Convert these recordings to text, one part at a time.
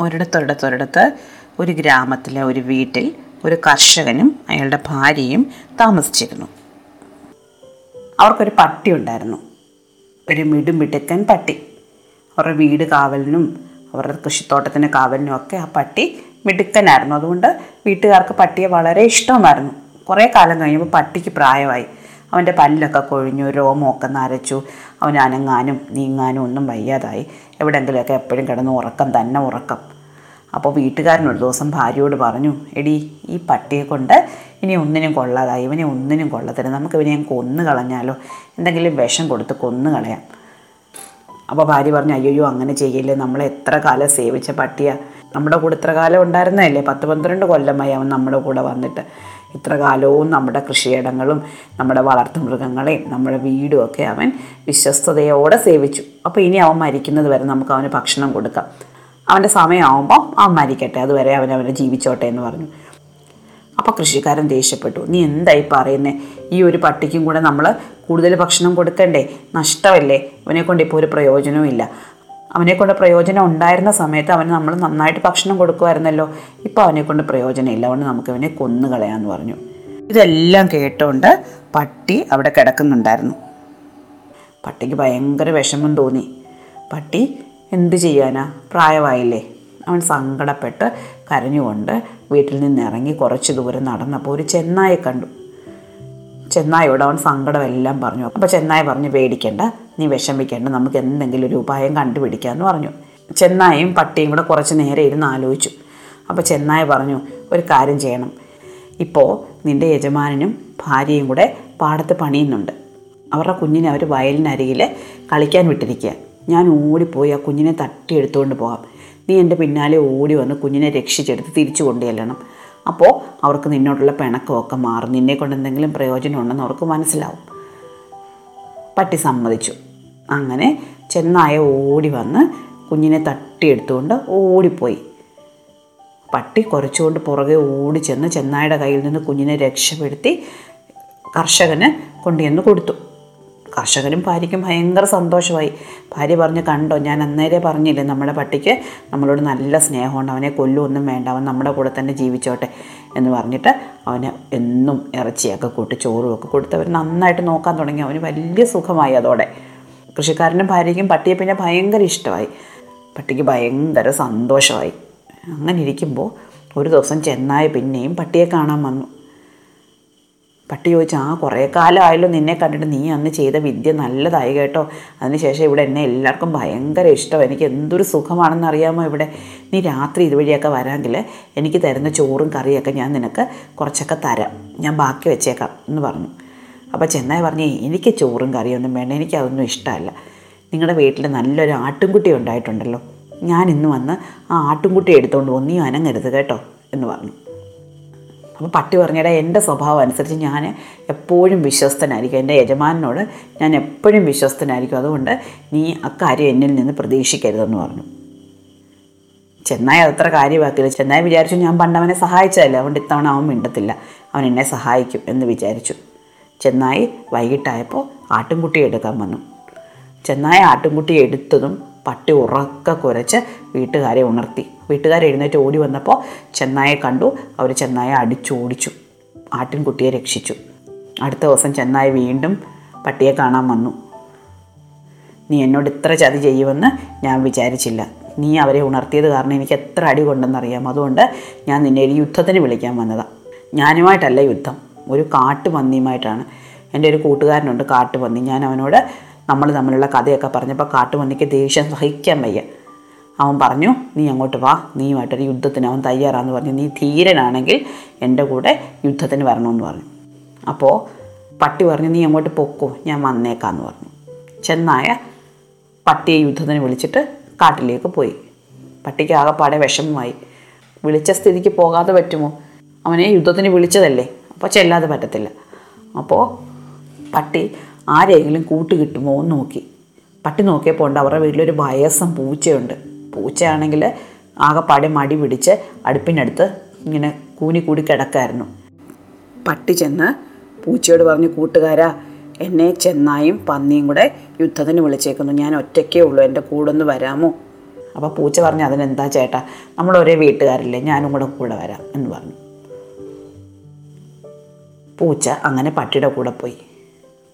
ഒരിടത്തൊരിടത്തൊരിടത്ത് ഒരു ഗ്രാമത്തിലെ ഒരു വീട്ടിൽ ഒരു കർഷകനും അയാളുടെ ഭാര്യയും താമസിച്ചിരുന്നു. അവർക്കൊരു പട്ടി ഉണ്ടായിരുന്നു. ഒരു മിടുമിടുക്കൻ പട്ടി. അവരുടെ വീട് കാവലിനും അവരുടെ കൃഷിത്തോട്ടത്തിന് കാവലിനും ഒക്കെ ആ പട്ടി മിടുക്കനായിരുന്നു. അതുകൊണ്ട് വീട്ടുകാർക്ക് പട്ടിയെ വളരെ ഇഷ്ടമായിരുന്നു. കുറേ കാലം കഴിഞ്ഞപ്പോൾ പട്ടിക്ക് പ്രായമായി. അവന്റെ പല്ലൊക്കെ കൊഴിഞ്ഞു രോമമൊക്കെ നരച്ചു. അവൻ അനങ്ങാനും നീങ്ങാനും ഒന്നും വയ്യാതായി. എവിടെയെങ്കിലുമൊക്കെ എപ്പോഴും കിടന്ന് ഉറക്കം തന്നെ ഉറക്കം. അപ്പോൾ വീട്ടുകാരൻ ഒരു ദിവസം ഭാര്യയോട് പറഞ്ഞു എടി ഈ പട്ടിയെ കൊണ്ട് ഇനി ഒന്നിനും കൊള്ളാതായി. ഇവനെ ഒന്നിനും കൊള്ളത്തില്ല. നമുക്ക് ഇവനെ കൊന്നു കളഞ്ഞാലോ? എന്തെങ്കിലും വിഷം കൊടുത്ത് കൊന്നു കളയാം. അപ്പോൾ ഭാര്യ പറഞ്ഞു അയ്യോ അങ്ങനെ ചെയ്യില്ലേ? നമ്മൾ എത്ര കാലം സേവിച്ച പട്ടിയാണ് നമ്മുടെ കൂടെ ഇത്ര കാലം ഉണ്ടായിരുന്നതല്ലേ? പത്ത് പന്ത്രണ്ട് കൊല്ലമായി അവൻ നമ്മുടെ കൂടെ വന്നിട്ട്. ഇത്ര കാലവും നമ്മുടെ കൃഷിയിടങ്ങളും നമ്മുടെ വളർത്തുമൃഗങ്ങളെയും നമ്മുടെ വീടും ഒക്കെ അവൻ വിശ്വസ്തയോടെ സേവിച്ചു. അപ്പോൾ ഇനി അവൻ മരിക്കുന്നത് വരെ നമുക്ക് അവന് ഭക്ഷണം കൊടുക്കാം. അവന്റെ സമയമാകുമ്പോൾ അവൻ മരിക്കട്ടെ. അതുവരെ അവൻ അവനെ ജീവിച്ചോട്ടെ എന്ന് പറഞ്ഞു. അപ്പോൾ കൃഷിക്കാരൻ ദേഷ്യപ്പെട്ടു. നീ എന്തായി പറയുന്നേ? ഈ ഒരു പട്ടിക്കും കൂടെ നമ്മൾ കൂടുതൽ ഭക്ഷണം കൊടുക്കണ്ടേ? നഷ്ടമല്ലേ? അവനെ കൊണ്ട് ഇപ്പോൾ ഒരു പ്രയോജനവും ഇല്ല. അവനെ കൊണ്ട് പ്രയോജനം ഉണ്ടായിരുന്ന സമയത്ത് അവന് നമ്മൾ നന്നായിട്ട് ഭക്ഷണം കൊടുക്കുമായിരുന്നല്ലോ. ഇപ്പോൾ അവനെക്കൊണ്ട് പ്രയോജനമില്ല അതുകൊണ്ട് നമുക്ക് അവനെ കൊന്നു കളയാമെന്ന് പറഞ്ഞു. ഇതെല്ലാം കേട്ടുകൊണ്ട് പട്ടി അവിടെ കിടക്കുന്നുണ്ടായിരുന്നു. പട്ടിക്ക് ഭയങ്കര വിഷമം തോന്നി. പട്ടി എന്ത് ചെയ്യാനാ? പ്രായമായില്ലേ? അവൻ സങ്കടപ്പെട്ട് കരഞ്ഞുകൊണ്ട് വീട്ടിൽ നിന്ന് ഇറങ്ങി കുറച്ച് ദൂരം നടന്നപ്പോൾ ഒരു ചെന്നായെ കണ്ടു. ചെന്നായോട് അവൻ സങ്കടമെല്ലാം പറഞ്ഞു. അപ്പോൾ ചെന്നായ പറഞ്ഞു പേടിക്കേണ്ട നീ വിഷമിക്കേണ്ട നമുക്ക് എന്തെങ്കിലും ഒരു ഉപായം കണ്ടുപിടിക്കാമെന്ന് പറഞ്ഞു. ചെന്നായും പട്ടിയും കൂടെ കുറച്ച് നേരെ ഇരുന്ന് ആലോചിച്ചു. അപ്പോൾ ചെന്നായ പറഞ്ഞു ഒരു കാര്യം ചെയ്യണം. ഇപ്പോൾ നിന്റെ യജമാനനും ഭാര്യയും കൂടെ പാടത്ത് പണിയുന്നുണ്ട്. അവരുടെ കുഞ്ഞിനെ അവർ വയലിനരികിൽ കളിക്കാൻ വിട്ടിരിക്കുക ഞാൻ ഓടിപ്പോയി ആ കുഞ്ഞിനെ തട്ടിയെടുത്തുകൊണ്ട് പോകാം. നീ എന്റെ പിന്നാലെ ഓടി വന്ന് കുഞ്ഞിനെ രക്ഷിച്ചെടുത്ത് തിരിച്ചു കൊണ്ടുചെല്ലണം. അപ്പോൾ അവർക്ക് നിന്നോടുള്ള പിണക്കമൊക്കെ മാറും. നിന്നെ കൊണ്ട് എന്തെങ്കിലും പ്രയോജനം ഉണ്ടെന്ന് അവർക്ക് മനസ്സിലാവും. പട്ടി സമ്മതിച്ചു. അങ്ങനെ ചെന്നായ ഓടി വന്ന് കുഞ്ഞിനെ തട്ടിയെടുത്തുകൊണ്ട് ഓടിപ്പോയി. പട്ടി കുറച്ചുകൊണ്ട് പുറകെ ഓടി ചെന്ന് ചെന്നായുടെ കയ്യിൽ നിന്ന് കുഞ്ഞിനെ രക്ഷപ്പെടുത്തി കർഷകന് കൊണ്ടുചെന്ന് കൊടുത്തു. കർഷകനും ഭാര്യയ്ക്കും ഭയങ്കര സന്തോഷമായി. ഭാര്യ പറഞ്ഞ് കണ്ടോ ഞാൻ അന്നേരെ പറഞ്ഞില്ലേ നമ്മുടെ പട്ടിക്ക് നമ്മളോട് നല്ല സ്നേഹമുണ്ട്. അവനെ കൊല്ലുമൊന്നും വേണ്ട. അവൻ നമ്മുടെ കൂടെ തന്നെ ജീവിച്ചോട്ടെ. എന്ന് പറഞ്ഞിട്ട് അവന് എന്നും ഇറച്ചിയൊക്കെ കൂട്ടി ചോറും ഒക്കെ കൊടുത്ത് അവർ നന്നായിട്ട് നോക്കാൻ തുടങ്ങി. അവന് വലിയ സുഖമായി അതോടെ. കൃഷിക്കാരനും ഭാര്യയ്ക്കും പട്ടിയെ പിന്നെ ഭയങ്കര ഇഷ്ടമായി. പട്ടിക്ക് ഭയങ്കര സന്തോഷമായി. അങ്ങനെ ഇരിക്കുമ്പോൾ ഒരു ദിവസം ചെന്നായ പിന്നെയും പട്ടിയെ കാണാൻ വന്നു. പട്ടി ചോദിച്ചു ആ കുറേ കാലമായല്ലോ നിന്നെ കണ്ടിട്ട്. നീ അന്ന് ചെയ്ത വിദ്യ നല്ലതായി കേട്ടോ. അതിനുശേഷം ഇവിടെ എന്നെ എല്ലാവർക്കും ഭയങ്കര ഇഷ്ടം. എനിക്ക് എന്തൊരു സുഖമാണെന്ന് അറിയാമോ ഇവിടെ? നീ രാത്രി ഇതുവഴിയൊക്കെ വരാമെങ്കിൽ എനിക്ക് തരുന്ന ചോറും കറിയൊക്കെ ഞാൻ നിനക്ക് കുറച്ചൊക്കെ തരാം. ഞാൻ ബാക്കി വെച്ചേക്കാം എന്ന് പറഞ്ഞു. അപ്പോൾ ചെന്നായി പറഞ്ഞു എനിക്ക് ചോറും കറിയൊന്നും വേണ്ട. എനിക്കതൊന്നും ഇഷ്ടമല്ല. നിങ്ങളുടെ വീട്ടിൽ നല്ലൊരു ആട്ടുംകുട്ടി ഉണ്ടായിട്ടുണ്ടല്ലോ. ഞാൻ ഇന്ന് വന്ന് ആ ആട്ടുംകുട്ടി എടുത്തുകൊണ്ട് പോകും നീ അനങ്ങരുത് കേട്ടോ എന്ന് പറഞ്ഞു. അപ്പോൾ പട്ടി പറഞ്ഞിടാ എന്റെ സ്വഭാവം അനുസരിച്ച് ഞാൻ എപ്പോഴും വിശ്വസ്തനായിരിക്കും. എന്റെ യജമാനോട് ഞാൻ എപ്പോഴും വിശ്വസ്തനായിരിക്കും. അതുകൊണ്ട് നീ അക്കാര്യം എന്നിൽ നിന്ന് പ്രതീക്ഷിക്കരുതെന്ന് പറഞ്ഞു. ചെന്നായി അതത്ര കാര്യമാക്കില്ല ചെന്നായി വിചാരിച്ചു ഞാൻ പണ്ടവനെ സഹായിച്ചതല്ലേ. അതുകൊണ്ട് ഇത്തവണ അവൻ മിണ്ടത്തില്ല. അവൻ എന്നെ സഹായിക്കും എന്ന് വിചാരിച്ചു. ചെന്നായി വൈകിട്ടായപ്പോൾ ആട്ടിൻകുട്ടി എടുക്കാൻ വന്നു. ചെന്നായി ആട്ടിൻകുട്ടി എടുത്തതും പട്ടി ഉറക്ക കുരച്ച് വീട്ടുകാരെ ഉണർത്തി. വീട്ടുകാർ എഴുന്നേറ്റ് ഓടി വന്നപ്പോൾ ചെന്നായെ കണ്ടു. അവർ ചെന്നായെ അടിച്ചോടിച്ചു. ആട്ടിൻകുട്ടിയെ രക്ഷിച്ചു. അടുത്ത ദിവസം ചെന്നായ വീണ്ടും പട്ടിയെ കാണാൻ വന്നു. നീ എന്നോട് ഇത്ര ചതി ചെയ്യുമെന്ന് ഞാൻ വിചാരിച്ചില്ല. നീ അവരെ ഉണർത്തിയത് കാരണം എനിക്ക് എത്ര അടി കൊണ്ടെന്നറിയാം അതുകൊണ്ട് ഞാൻ നിന്നെ ഒരു യുദ്ധത്തിന് വിളിക്കാൻ വന്നതാണ് ഞാനുമായിട്ടല്ല യുദ്ധം. ഒരു കാട്ടുപന്നിയുമായിട്ടാണ്. എന്റെ ഒരു കൂട്ടുകാരനുണ്ട് കാട്ടുപന്നി. ഞാൻ അവനോട് നമ്മൾ തമ്മിലുള്ള കഥയൊക്കെ പറഞ്ഞപ്പോൾ കാട്ടുപന്നിക്ക് ദേഷ്യം സഹിക്കാൻ വയ്യ. അവൻ പറഞ്ഞു നീ അങ്ങോട്ട് വാ നീയുമായിട്ടൊരു യുദ്ധത്തിന് അവൻ തയ്യാറാന്ന് പറഞ്ഞു. നീ ധീരനാണെങ്കിൽ എന്റെ കൂടെ യുദ്ധത്തിന് വരണമെന്ന് പറഞ്ഞു. അപ്പോൾ പട്ടി പറഞ്ഞു നീ അങ്ങോട്ട് പൊക്കോ ഞാൻ വന്നേക്കാന്ന് പറഞ്ഞു. ചെന്നായ പട്ടിയെ യുദ്ധത്തിന് വിളിച്ചിട്ട് കാട്ടിലേക്ക് പോയി. പട്ടിക്ക് ആകെപ്പാടെ വിഷമമായി. വിളിച്ച സ്ഥിതിക്ക് പോകാതെ പറ്റുമോ? അവനെ യുദ്ധത്തിന് വിളിച്ചതല്ലേ? അപ്പോൾ ചെല്ലാതെ പറ്റത്തില്ല. അപ്പോൾ പട്ടി ആരെങ്കിലും കൂട്ട് കിട്ടുമോ എന്ന് നോക്കി. പട്ടി നോക്കിയപ്പോൾ ഉണ്ട് അവരുടെ വീട്ടിലൊരു വയസ്സം പൂച്ചയുണ്ട്. പൂച്ചയാണെങ്കിൽ ആകെപ്പാടെ മടി പിടിച്ച് അടുപ്പിനടുത്ത് ഇങ്ങനെ കൂനി കൂടി കിടക്കായിരുന്നു. പട്ടി ചെന്ന് പൂച്ചയോട് പറഞ്ഞു കൂട്ടുകാരാ എന്നെ ചെന്നായും പന്നിയും കൂടെ യുദ്ധത്തിന് വിളിച്ചേക്കുന്നു. ഞാൻ ഒറ്റയ്ക്കേ ഉള്ളൂ എന്റെ കൂടെ ഒന്ന് വരാമോ? അപ്പോൾ പൂച്ച പറഞ്ഞു അതിനെന്താ ചേട്ടാ നമ്മൾ ഒരേ വീട്ടുകാരല്ലേ ഞാനും കൂടെ കൂടെ വരാം എന്ന് പറഞ്ഞു. പൂച്ച അങ്ങനെ പട്ടിയുടെ കൂടെ പോയി.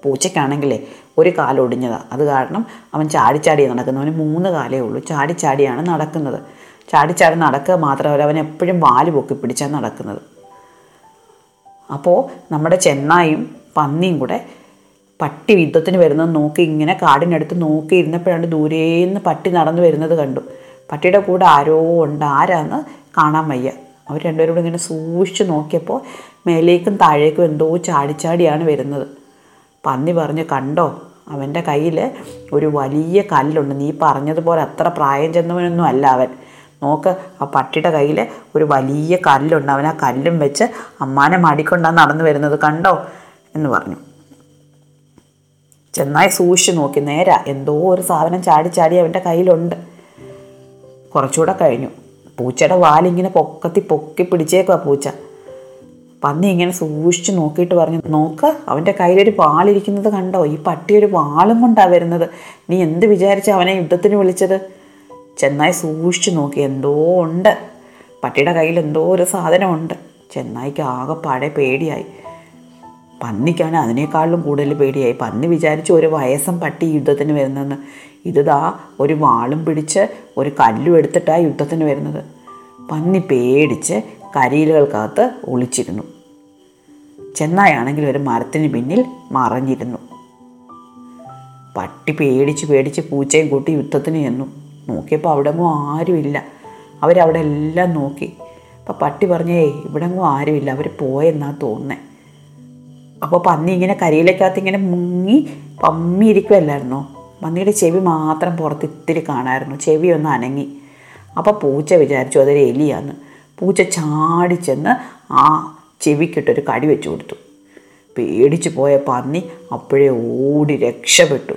പൂച്ചയ്ക്കാണെങ്കിലേ ഒരു കാലൊടിഞ്ഞതാണ് അത് കാരണം അവൻ ചാടിച്ചാടി നടക്കുന്നത്. അവന് മൂന്ന് കാലേ ഉള്ളൂ. ചാടിച്ചാടിയാണ് നടക്കുന്നത്. ചാടിച്ചാടി നടക്കുക മാത്രമല്ല അവൻ എപ്പോഴും വാൽ പൊക്കി പിടിച്ചാണ് നടക്കുന്നത്. അപ്പോൾ നമ്മുടെ ചെന്നായും പന്നിയും കൂടെ പട്ടി യുദ്ധത്തിന് വരുന്നത് നോക്കി ഇങ്ങനെ കാടിനടുത്ത് നോക്കി ഇരുന്നപ്പോഴാണ് ദൂരേന്ന് പട്ടി നടന്നു വരുന്നത് കണ്ടു. പട്ടിയുടെ കൂടെ ആരോ ഉണ്ട്. ആരാന്ന് കാണാൻ വയ്യ. അവർ രണ്ടുപേരും കൂടെ ഇങ്ങനെ സൂക്ഷിച്ച് നോക്കിയപ്പോൾ മേലേക്കും താഴേക്കും എന്തോ ചാടിച്ചാടിയാണ് വരുന്നത്. പന്നി പറഞ്ഞു കണ്ടോ അവന്റെ കയ്യിൽ ഒരു വലിയ കല്ലുണ്ട്. നീ പറഞ്ഞതുപോലെ അത്ര പ്രായം ചെന്നവനൊന്നും അല്ല അവൻ. നോക്ക് ആ പട്ടിയുടെ കയ്യിൽ ഒരു വലിയ കല്ലുണ്ട്. അവൻ ആ കല്ലും വെച്ച് അമ്മാനെ മാടിക്കൊണ്ടാണ് നടന്നു വരുന്നത്. കണ്ടോ? എന്ന് പറഞ്ഞു. ചെന്നായി സൂക്ഷിച്ച് നോക്കി. നേരാ എന്തോ ഒരു സാധനം ചാടി ചാടി അവന്റെ കയ്യിലുണ്ട്. കുറച്ചുകൂടെ കഴിഞ്ഞു. പൂച്ചയുടെ വാലിങ്ങനെ പൊക്കത്തി പൊക്കി പിടിച്ചേക്കുവാ പൂച്ച. പന്നി ഇങ്ങനെ സൂക്ഷിച്ച് നോക്കിയിട്ട് പറഞ്ഞു നോക്ക് അവന്റെ കയ്യിലൊരു പാലിരിക്കുന്നത് കണ്ടോ? ഈ പട്ടി ഒരു വാളും കൊണ്ടാണ് വരുന്നത്. നീ എന്ത് വിചാരിച്ച അവനെ യുദ്ധത്തിന് വിളിച്ചത്? ചെന്നായി സൂക്ഷിച്ച് നോക്കി എന്തോ ഉണ്ട്. പട്ടിയുടെ കയ്യിൽ എന്തോ ഒരു സാധനമുണ്ട്. ചെന്നായിക്ക് ആകെ പഴയ പേടിയായി പന്നിക്കാണ് അതിനേക്കാളും കൂടുതൽ പേടിയായി. പന്നി വിചാരിച്ചു ഒരു വയസ്സം പട്ടി യുദ്ധത്തിന് വരുന്നതെന്ന് ഇതാ ഒരു വാളും പിടിച്ച് ഒരു കല്ലും എടുത്തിട്ടാണ് യുദ്ധത്തിന് വരുന്നത്. പന്നി പേടിച്ച് കരിയിലുകൾക്കകത്ത് ഒളിച്ചിരുന്നു. ചെന്നായാണെങ്കിൽ ഒരു മരത്തിന് പിന്നിൽ മറഞ്ഞിരുന്നു. പട്ടി പേടിച്ച് പേടിച്ച് പൂച്ചയും കൂട്ടി യുദ്ധത്തിന് ചെന്നു. നോക്കിയപ്പോൾ അവിടെങ്ങും ആരുമില്ല. അവരവിടെ എല്ലാം നോക്കി. അപ്പോൾ പട്ടി പറഞ്ഞേ ഇവിടെങ്ങും ആരുമില്ല. അവർ പോയെന്നാണ് തോന്നുന്നത് അപ്പോൾ പന്നി ഇങ്ങനെ കരിയിലേക്കകത്ത് ഇങ്ങനെ മുങ്ങി പമ്മിയിരിക്കുമല്ലായിരുന്നോ പന്നിയുടെ ചെവി മാത്രം പുറത്ത് ഇത്തിരി കാണായിരുന്നു. ചെവി ഒന്ന് അനങ്ങി. അപ്പോൾ പൂച്ച വിചാരിച്ചു അതൊരു എലിയാന്ന്. പൂച്ച ചാടി ചെന്ന് ആ ചെവിക്കിട്ടൊരു കടി വെച്ചു കൊടുത്തു. പേടിച്ചു പോയ പന്നി അപ്പോഴേ ഓടി രക്ഷപ്പെട്ടു.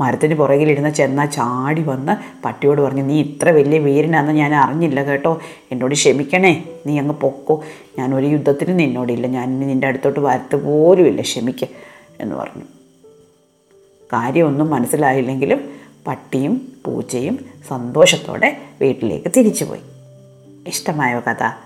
മരത്തിന് പുറകിലിരുന്ന ചെന്ന ചാടി വന്ന് പട്ടിയോട് പറഞ്ഞു നീ ഇത്ര വലിയ വീരനാന്ന് ഞാൻ അറിഞ്ഞില്ല കേട്ടോ. എന്നോട് ക്ഷമിക്കണേ. നീ അങ്ങ് പൊക്കോ. ഞാൻ ഒരു യുദ്ധത്തിന് നിന്നോടില്ല. ഞാൻ നിന്റെ അടുത്തോട്ട് വരത്ത് പോലുമില്ല. ക്ഷമിക്ക എന്ന് പറഞ്ഞു. കാര്യമൊന്നും മനസ്സിലായില്ലെങ്കിലും പട്ടിയും പൂച്ചയും സന്തോഷത്തോടെ വീട്ടിലേക്ക് തിരിച്ചുപോയി. ഇഷ്ടമായോ കഥ?